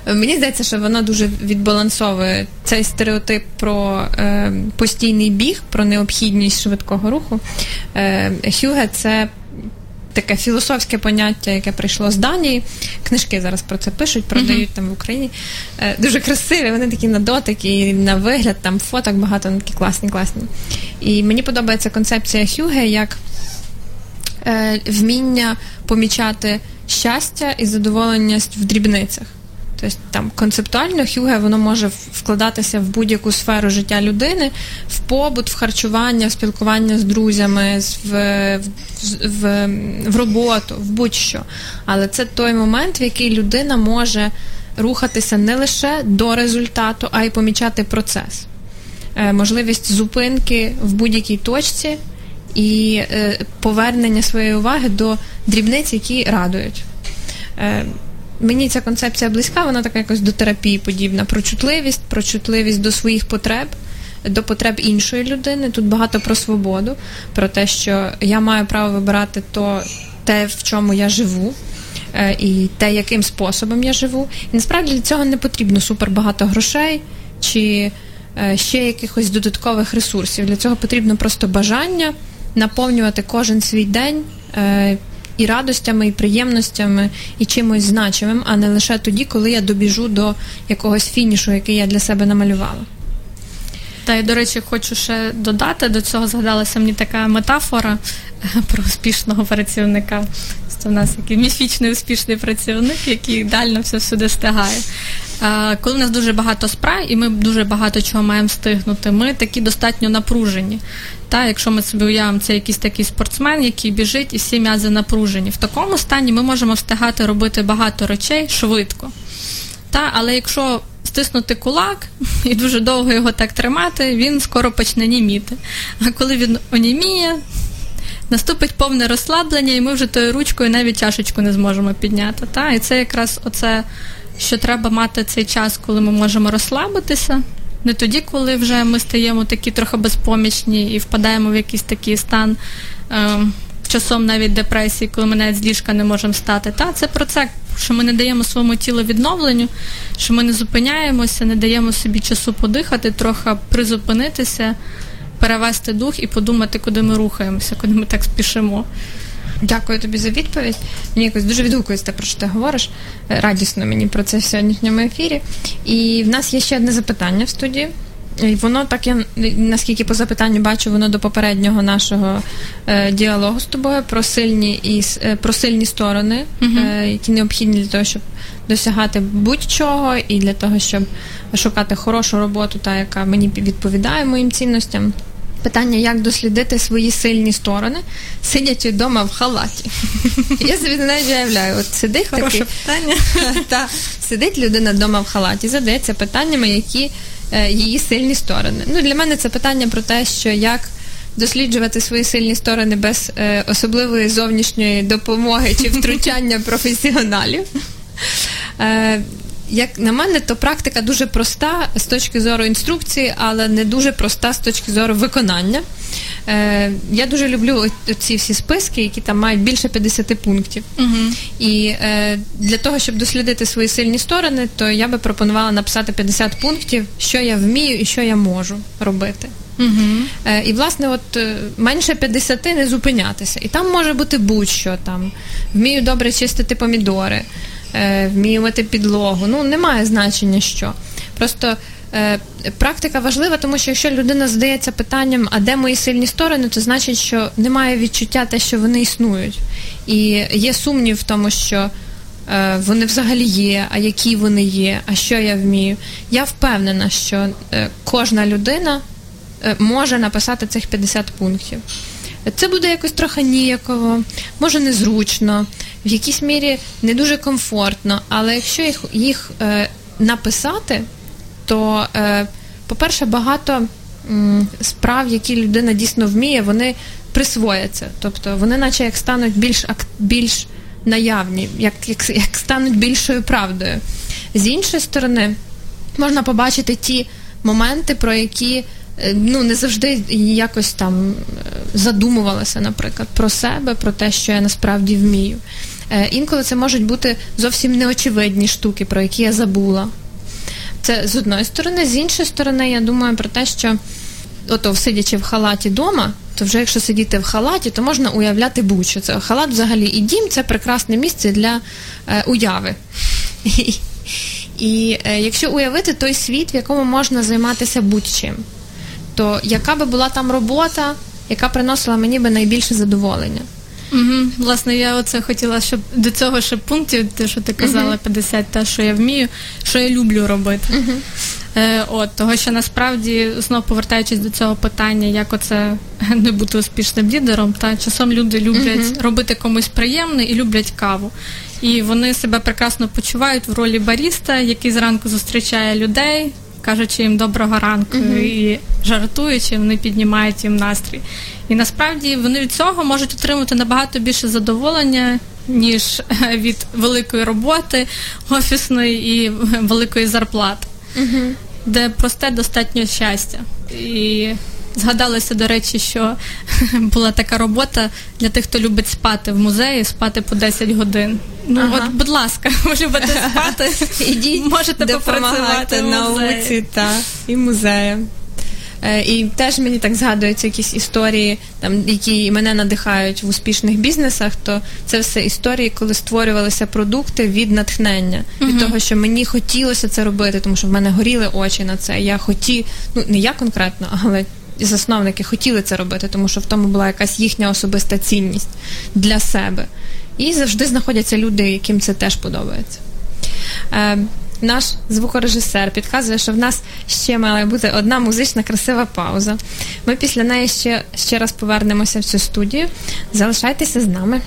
Мені здається, що воно дуже відбалансовує цей стереотип про е, постійний біг, про необхідність швидкого руху. Е, Хюге це таке філософське поняття, яке прийшло з Данії. Книжки зараз про це пишуть, продають там в Україні. Е, дуже красиві, вони такі на дотик і на вигляд, там фоток багато, вони такі класні, класні. І мені подобається концепція Хюге як вміння помічати щастя і задоволеність в дрібницях. Тобто там концептуально Хюге воно може вкладатися в будь-яку сферу життя людини, в побут, в харчування, в спілкування з друзями, в, в, в, в роботу, в будь-що. Але це той момент, в який людина може рухатися не лише до результату, а й помічати процес. Е, можливість зупинки в будь-якій точці і е, повернення своєї уваги до дрібниць, які радують. Е, Мені ця концепція близька, вона така якось до терапії подібна. Про чутливість, про чутливість до своїх потреб, до потреб іншої людини. Тут багато про свободу, про те, що я маю право вибирати то, те, в чому я живу. е, І те, яким способом я живу. І насправді для цього не потрібно супер багато грошей чи ще якихось додаткових ресурсів. Для цього потрібно просто бажання наповнювати кожен свій день е, і радостями, і приємностями, і чимось значимим, а не лише тоді, коли я добіжу до якогось фінішу, який я для себе намалювала. Та я, до речі, хочу ще додати до цього згадалася мені така метафора е, про успішного працівника. Це в нас такий міфічний успішний працівник, який ідеально все всюди встигає. Е, Коли в нас дуже багато справ, і ми дуже багато чого маємо встигнути, ми такі достатньо напружені. Та, якщо ми собі уявимо, це якийсь такий спортсмен, який біжить і всі м'язи напружені. В такому стані ми можемо встигати робити багато речей швидко. Та, але якщо стиснути кулак і дуже довго його так тримати, він скоро почне німіти. А коли він оніміє, наступить повне розслаблення, і ми вже тою ручкою навіть чашечку не зможемо підняти. Та? І це якраз оце, що треба мати цей час, коли ми можемо розслабитися. Не тоді, коли вже ми стаємо такі трохи безпомічні і впадаємо в якийсь такий стан е, часом навіть депресії, коли ми навіть з ліжка не можемо стати. Та це про це, що ми не даємо своєму тілу відновленню, що ми не зупиняємося, не даємо собі часу подихати, трохи призупинитися, перевести дух і подумати, куди ми рухаємося, куди ми так спішимо. Дякую тобі за відповідь. Мені якось дуже відгукується те, про що ти говориш. Радісно мені про це в сьогоднішньому ефірі. І в нас є ще одне запитання в студії. І воно так я наскільки по запитанню бачу, воно до попереднього нашого е, діалогу з тобою про сильні і е, про сильні сторони, е, які необхідні для того, щоб досягати будь-чого, і для того, щоб шукати хорошу роботу, та яка мені відповідає моїм цінностям. Питання, як дослідити свої сильні сторони, сидячи вдома в халаті. Я собі навіть уявляю, от сидить Хороше такий, питання. та, сидить людина вдома в халаті, задається питаннями, які е, її сильні сторони. Ну, для мене це питання про те, що як досліджувати свої сильні сторони без е, особливої зовнішньої допомоги чи втручання професіоналів. Е, як на мене, то практика дуже проста з точки зору інструкції, але не дуже проста з точки зору виконання. Е, я дуже люблю ці всі списки, які там мають більше 50 пунктів. І е, для того, щоб дослідити свої сильні сторони, то я би пропонувала написати 50 пунктів, що я вмію і що я можу робити. Е, і, власне, от е, менше 50 не зупинятися. І там може бути будь-що там. Вмію добре чистити помідори, вмію мити підлогу. Ну, немає значення що. Просто е, практика важлива, тому що якщо людина задається питанням, а де мої сильні сторони, то значить, що немає відчуття те, що вони існують. І є сумнів в тому, що. е, Вони взагалі є, а які вони є, а що я вмію. Я впевнена, що е, кожна людина е, може написати цих 50 пунктів. Це буде якось трохи ніяково, може незручно, в якійсь мірі не дуже комфортно, але якщо їх, їх е, написати, то, е, по-перше, багато м, справ, які людина дійсно вміє, вони присвояться. Тобто вони, наче як стануть більш, більш наявні, як, як, як стануть більшою правдою. З іншої сторони, можна побачити ті моменти, про які ну, не завжди якось там е, задумувалася, наприклад, про себе, про те, що я насправді вмію. Е, інколи це можуть бути зовсім неочевидні штуки, про які я забула. Це з одної сторони, з іншої сторони, я думаю про те, що ото сидячи в халаті вдома, то вже якщо сидіти в халаті, то можна уявляти будь-що. Це халат взагалі і дім це прекрасне місце для е, уяви. І, і е, якщо уявити той світ, в якому можна займатися будь-чим, то яка би була там робота, яка приносила мені би найбільше задоволення? Угу. Власне, я оце хотіла, щоб до цього ще пунктів, те, що ти казала, 50, те, що я вмію, що я люблю робити. Е, от, того, що насправді, знов повертаючись до цього питання, як оце не бути успішним лідером, та часом люди люблять робити комусь приємне і люблять каву. І вони себе прекрасно почувають в ролі баріста, який зранку зустрічає людей, кажучи їм доброго ранку і жартуючи, вони піднімають їм настрій. І насправді вони від цього можуть отримати набагато більше задоволення. Ніж е, від великої роботи офісної і великої зарплати, де просте достатньо щастя. І згадалося, до речі, що була така робота для тих, хто любить спати в музеї, спати по 10 годин. Ну Ага. от, будь ласка, ви любите спати, Ідіть, можете попрацювати допомагати науці та і музеям. Е, І теж мені так згадуються якісь історії, там, які мене надихають в успішних бізнесах, то це все історії, коли створювалися продукти від натхнення, від того, що мені хотілося це робити, тому що в мене горіли очі на це. Я хоті, ну не я конкретно, але засновники хотіли це робити, тому що в тому була якась їхня особиста цінність для себе. І завжди знаходяться люди, яким це теж подобається. Е, наш звукорежисер підказує, що в нас ще має бути одна музична красива пауза. Ми після неї ще, ще раз повернемося в цю студію. Залишайтеся з нами.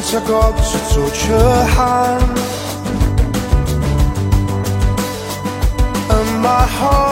察各自做出限。And my heart.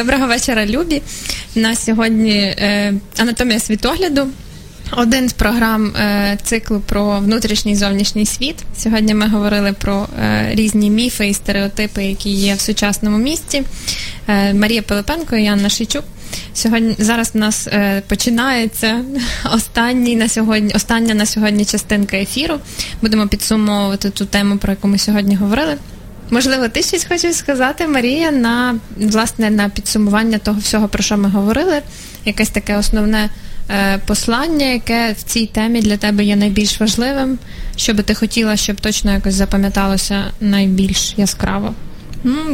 Доброго вечора, Любі. Нас сьогодні е, анатомія світогляду. Один з програм е, циклу про внутрішній і зовнішній світ. Сьогодні ми говорили про е, різні міфи і стереотипи, які є в сучасному місті. Е, Марія Пилипенко і Анна Шийчук. Сьогодні зараз у нас е, починається останній на сьогодні, остання на сьогодні частинка ефіру. Будемо підсумовувати ту тему, про яку ми сьогодні говорили. Можливо, ти щось хочеш сказати, Марія, на власне на підсумування того всього, про що ми говорили. Якесь таке основне е, послання, яке в цій темі для тебе є найбільш важливим, що би ти хотіла, щоб точно якось запам'яталося найбільш яскраво.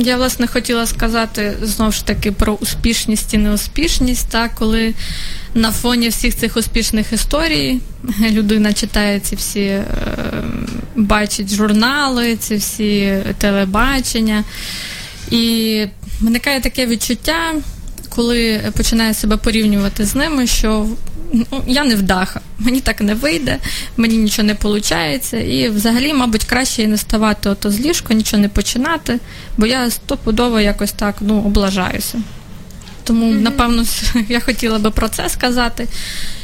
Я власне хотіла сказати знову ж таки про успішність і неуспішність, та коли на фоні всіх цих успішних історій людина читає ці всі, е, бачить журнали, ці всі телебачення, і виникає таке відчуття, коли починає себе порівнювати з ними, що ну, я не вдаха, мені так не вийде, мені нічого не виходить. І взагалі, мабуть, краще і не ставати ото з ліжка, нічого не починати, бо я стопудово якось так ну, облажаюся. Тому, mm-hmm. напевно, я хотіла би про це сказати,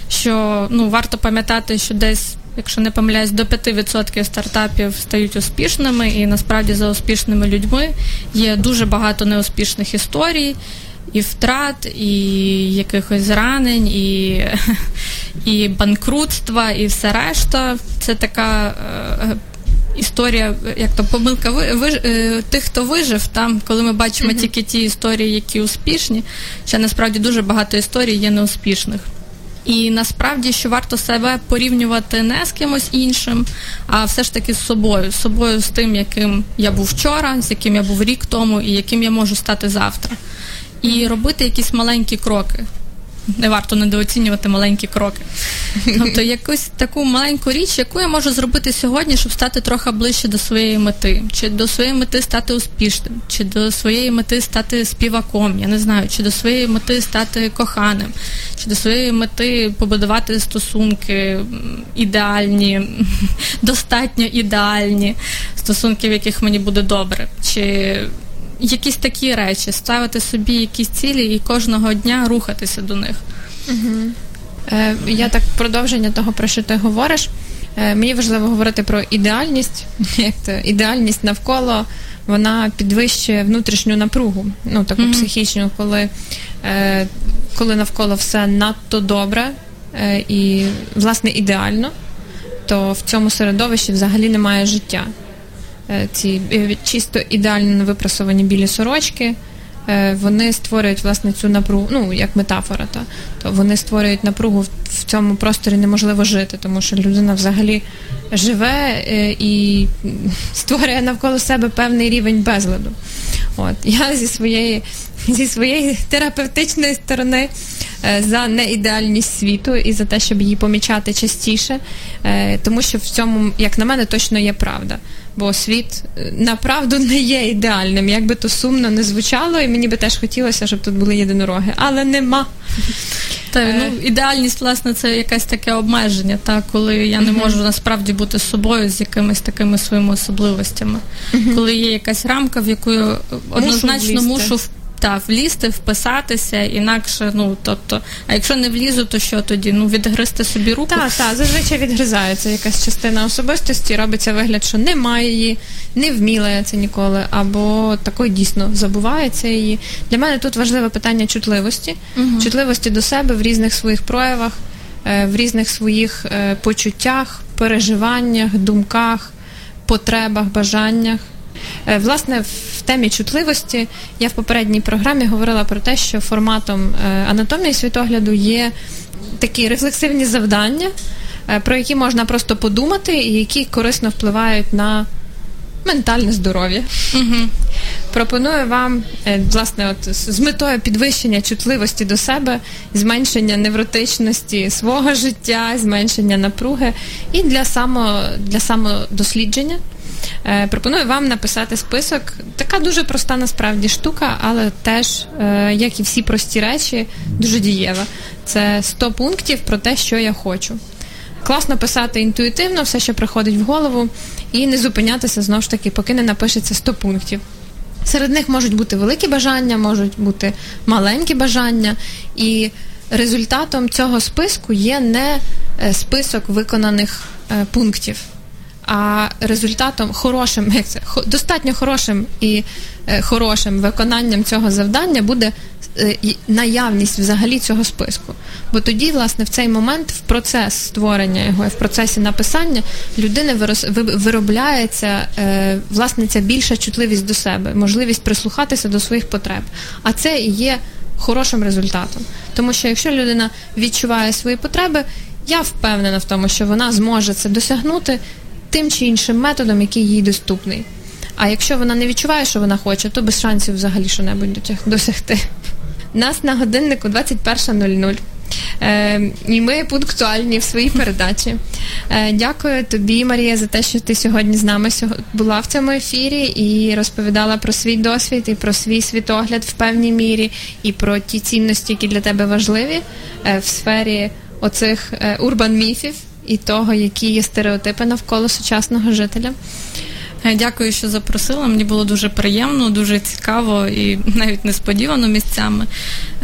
що ну, варто пам'ятати, що десь. Якщо не помиляюсь, до 5% стартапів стають успішними, і насправді за успішними людьми є дуже багато неуспішних історій, і втрат, і якихось зранень, і і банкрутства, і все решта. Це така е, історія, як то помилка ви, ви, е, тих, хто вижив, там, коли ми бачимо mm-hmm. тільки ті історії, які успішні, ще насправді дуже багато історій є неуспішних. І насправді, що варто себе порівнювати не з кимось іншим, а все ж таки з собою, з собою, з тим, яким я був вчора, з яким я був рік тому, і яким я можу стати завтра і робити якісь маленькі кроки. Не варто недооцінювати маленькі кроки. Тобто якусь таку маленьку річ, яку я можу зробити сьогодні, щоб стати трохи ближче до своєї мети, чи до своєї мети стати успішним, чи до своєї мети стати співаком, я не знаю, чи до своєї мети стати коханим, чи до своєї мети побудувати стосунки ідеальні, достатньо ідеальні стосунки, в яких мені буде добре. чи якісь такі речі, ставити собі якісь цілі і кожного дня рухатися до них. Угу. Е, Я так продовження того, про що ти говориш. Е, Мені важливо говорити про ідеальність, як то ідеальність навколо. Вона підвищує внутрішню напругу, ну таку mm-hmm. психічну, коли е, коли навколо все надто добре е, і, власне, ідеально, то в цьому середовищі взагалі немає життя. Е, ці е, чисто ідеально випрасовані білі сорочки. Е, вони створюють власне цю напругу, ну як метафора, та то вони створюють напругу в цьому просторі неможливо жити, тому що людина взагалі живе і створює навколо себе певний рівень безладу. От я зі своєї зі своєї терапевтичної сторони за неідеальність світу і за те, щоб її помічати частіше, тому що в цьому, як на мене, точно є правда бо світ е, направду не є ідеальним. Як би то сумно не звучало, і мені би теж хотілося, щоб тут були єдинороги, але нема. Та, ну е. ідеальність, власне, це якесь таке обмеження, та коли я не можу насправді бути собою з якимись такими своїми особливостями, коли є якась рамка, в яку я однозначно мушу та влізти, вписатися, інакше, ну тобто, а якщо не влізу, то що тоді? Ну відгризти собі руку? Так, так, зазвичай відгризається якась частина особистості, робиться вигляд, що немає її, не вміла я це ніколи, або такої дійсно забувається її. Для мене тут важливе питання чутливості, угу. чутливості до себе в різних своїх проявах, е, в різних своїх е, почуттях, переживаннях, думках, потребах, бажаннях. Е, власне, в темі чутливості я в попередній програмі говорила про те, що форматом е, анатомії світогляду є такі рефлексивні завдання, е, про які можна просто подумати, і які корисно впливають на ментальне здоров'я. Угу. Пропоную вам, власне, от з метою підвищення чутливості до себе, зменшення невротичності свого життя, зменшення напруги і для само, для самодослідження. Е, пропоную вам написати список. Така дуже проста насправді штука, але теж, е, як і всі прості речі, дуже дієва. Це 100 пунктів про те, що я хочу. Класно писати інтуїтивно, все, що приходить в голову, і не зупинятися знову ж таки, поки не напишеться 100 пунктів. Серед них можуть бути великі бажання, можуть бути маленькі бажання, і результатом цього списку є не е, список виконаних пунктів, а результатом хорошим, як це достатньо хорошим і е, хорошим виконанням цього завдання буде е, наявність взагалі цього списку. Бо тоді, власне, в цей момент в процес створення його, в процесі написання вирос- виробляється е, власне ця більша чутливість до себе, можливість прислухатися до своїх потреб. А це і є хорошим результатом. Тому що якщо людина відчуває свої потреби, я впевнена в тому, що вона зможе це досягнути тим чи іншим методом, який їй доступний. А якщо вона не відчуває, що вона хоче, то без шансів взагалі що-небудь досягти. Нас на годиннику 21.00. Е, і ми пунктуальні в своїй передачі. Е, дякую тобі, Марія, за те, що ти сьогодні з нами була в цьому ефірі і розповідала про свій досвід і про свій світогляд в певній мірі, і про ті цінності, які для тебе важливі е, в сфері оцих е, урбан-міфів і того, які є стереотипи навколо сучасного жителя. Е, Дякую, що запросила. Мені було дуже приємно, дуже цікаво і навіть несподівано місцями.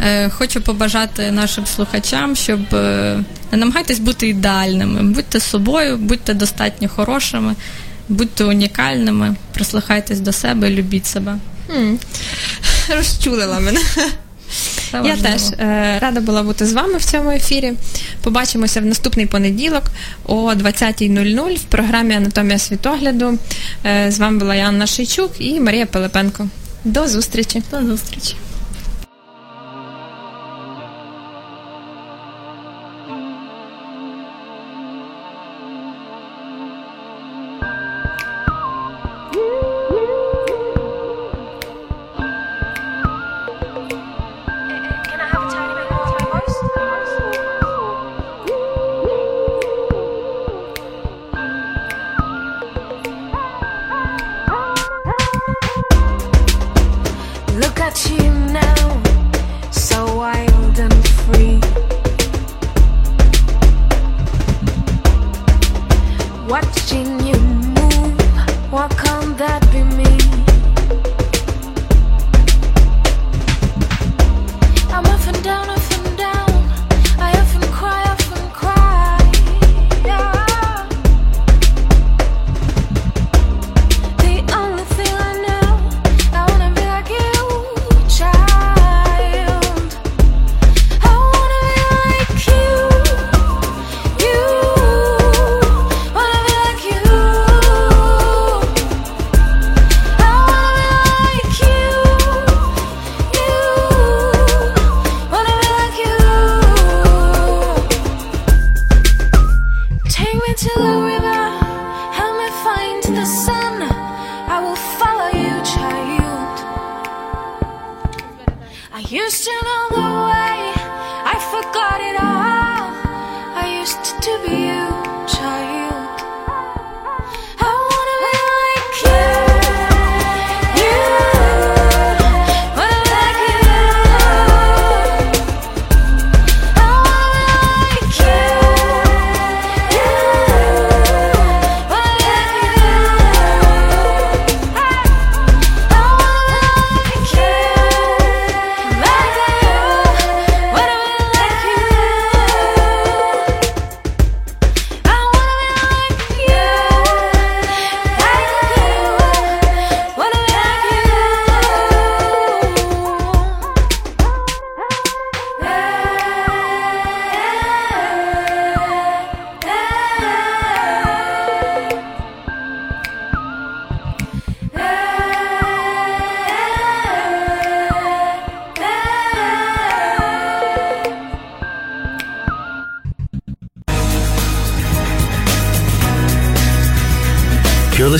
Е, Хочу побажати нашим слухачам, щоб е, не намагайтесь бути ідеальними, будьте собою, будьте достатньо хорошими, будьте унікальними, прислухайтесь до себе, любіть себе. Розчулила мене. Це Я важливо. теж е, рада була бути з вами в цьому ефірі. Побачимося в наступний понеділок о 20.00 в програмі Анатомія світогляду. Е, з вами була Яна Шийчук і Марія Пилипенко. До зустрічі. До зустрічі.